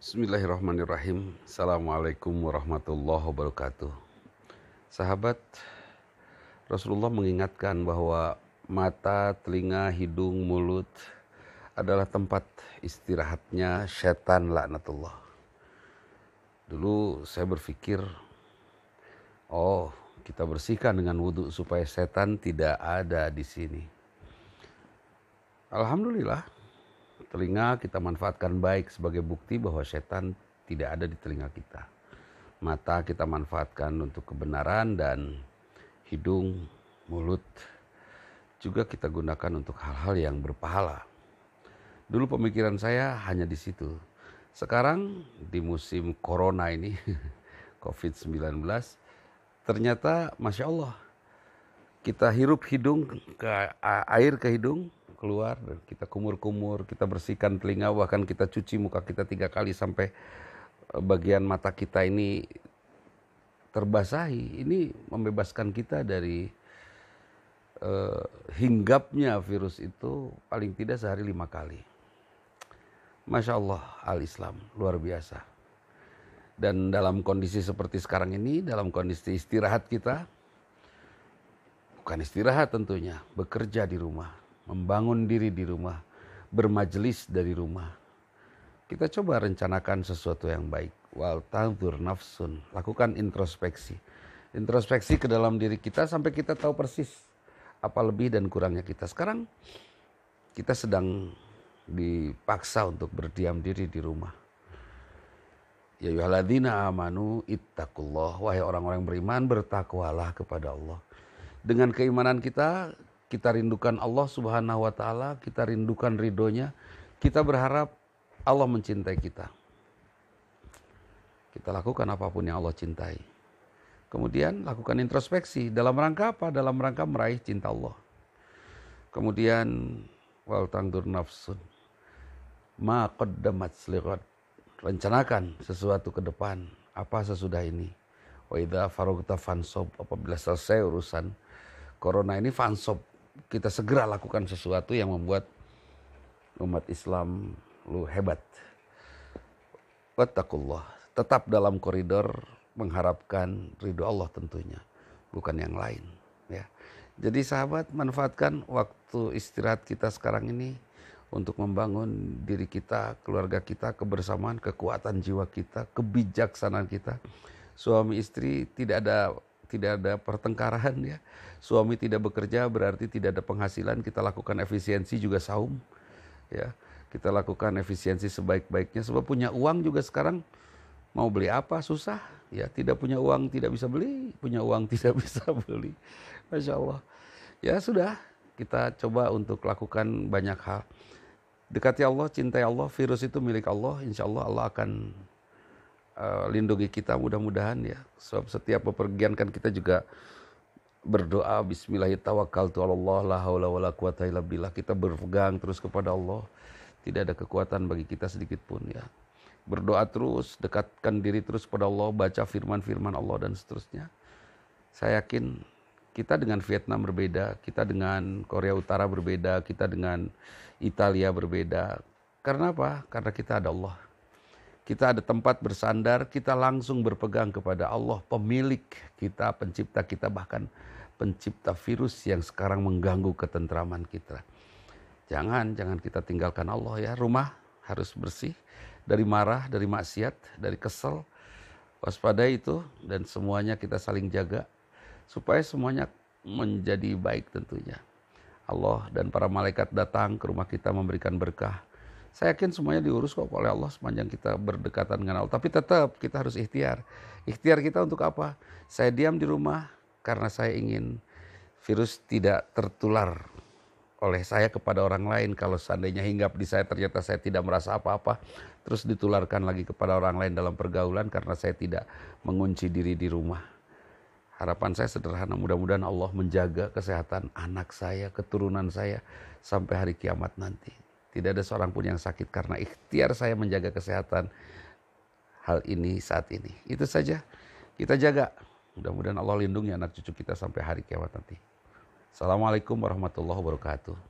Bismillahirrahmanirrahim. Assalamualaikum warahmatullahi wabarakatuh. Sahabat, Rasulullah mengingatkan bahwa mata, telinga, hidung, mulut adalah tempat istirahatnya setan laknatullah. Dulu saya berpikir, oh kita bersihkan dengan wudhu supaya setan tidak ada di sini. Alhamdulillah, telinga kita manfaatkan baik sebagai bukti bahwa setan tidak ada di telinga kita. Mata kita manfaatkan untuk kebenaran dan hidung, mulut juga kita gunakan untuk hal-hal yang berpahala. Dulu pemikiran saya hanya di situ. Sekarang di musim corona ini, COVID-19, ternyata Masya Allah, kita hirup hidung ke air ke hidung, keluar dan kita kumur-kumur, kita bersihkan telinga, bahkan kita cuci muka kita tiga kali sampai eh, bagian mata kita ini terbasahi. Ini membebaskan kita dari uh, hinggapnya virus itu paling tidak sehari lima kali. Masya Allah al-Islam luar biasa. Dan dalam kondisi seperti sekarang ini, dalam kondisi istirahat kita, bukan istirahat tentunya, bekerja di rumah membangun diri di rumah, bermajelis dari rumah. Kita coba rencanakan sesuatu yang baik. Wal tanzur nafsun, lakukan introspeksi. Introspeksi ke dalam diri kita sampai kita tahu persis apa lebih dan kurangnya kita. Sekarang kita sedang dipaksa untuk berdiam diri di rumah. Ya yuhaladina amanu ittaqullah. Wahai orang-orang beriman bertakwalah kepada Allah. Dengan keimanan kita, kita rindukan Allah Subhanahu wa taala, kita rindukan ridhonya, kita berharap Allah mencintai kita. Kita lakukan apa pun yang Allah cintai. Kemudian lakukan introspeksi dalam rangka apa? Dalam rangka meraih cinta Allah. Kemudian wal tangdur nafsun ma qaddamat Rencanakan sesuatu ke depan, apa sesudah ini. Wa idza faragta fansob apabila selesai urusan corona ini fansob kita segera lakukan sesuatu yang membuat umat Islam lu hebat. Wattaqullah. Tetap dalam koridor mengharapkan ridho Allah tentunya. Bukan yang lain. Ya. Jadi sahabat manfaatkan waktu istirahat kita sekarang ini untuk membangun diri kita, keluarga kita, kebersamaan, kekuatan jiwa kita, kebijaksanaan kita. Suami istri tidak ada tidak ada pertengkaran ya. Suami tidak bekerja berarti tidak ada penghasilan, kita lakukan efisiensi juga saum. Ya. Kita lakukan efisiensi sebaik-baiknya sebab punya uang juga sekarang mau beli apa susah ya tidak punya uang tidak bisa beli punya uang tidak bisa beli masya Allah ya sudah kita coba untuk lakukan banyak hal dekati Allah cintai Allah virus itu milik Allah insya Allah Allah akan uh, lindungi kita mudah-mudahan ya. Sebab setiap bepergian kan kita juga berdoa bismillahirrahmanirrahim kita berpegang terus kepada Allah. Tidak ada kekuatan bagi kita sedikit pun ya. Berdoa terus dekatkan diri terus kepada Allah baca firman-firman Allah dan seterusnya. Saya yakin kita dengan Vietnam berbeda kita dengan Korea Utara berbeda kita dengan Italia berbeda. Karena apa? Karena kita ada Allah kita ada tempat bersandar, kita langsung berpegang kepada Allah, pemilik kita, pencipta kita, bahkan pencipta virus yang sekarang mengganggu ketentraman kita. Jangan, jangan kita tinggalkan Allah ya. Rumah harus bersih dari marah, dari maksiat, dari kesel. Waspada itu dan semuanya kita saling jaga supaya semuanya menjadi baik tentunya. Allah dan para malaikat datang ke rumah kita memberikan berkah saya yakin semuanya diurus kok oleh Allah sepanjang kita berdekatan dengan Allah. Tapi tetap kita harus ikhtiar. Ikhtiar kita untuk apa? Saya diam di rumah karena saya ingin virus tidak tertular oleh saya kepada orang lain. Kalau seandainya hinggap di saya ternyata saya tidak merasa apa-apa. Terus ditularkan lagi kepada orang lain dalam pergaulan karena saya tidak mengunci diri di rumah. Harapan saya sederhana, mudah-mudahan Allah menjaga kesehatan anak saya, keturunan saya sampai hari kiamat nanti. Tidak ada seorang pun yang sakit karena ikhtiar saya menjaga kesehatan hal ini saat ini. Itu saja. Kita jaga. Mudah-mudahan Allah lindungi anak cucu kita sampai hari kiamat nanti. Assalamualaikum warahmatullahi wabarakatuh.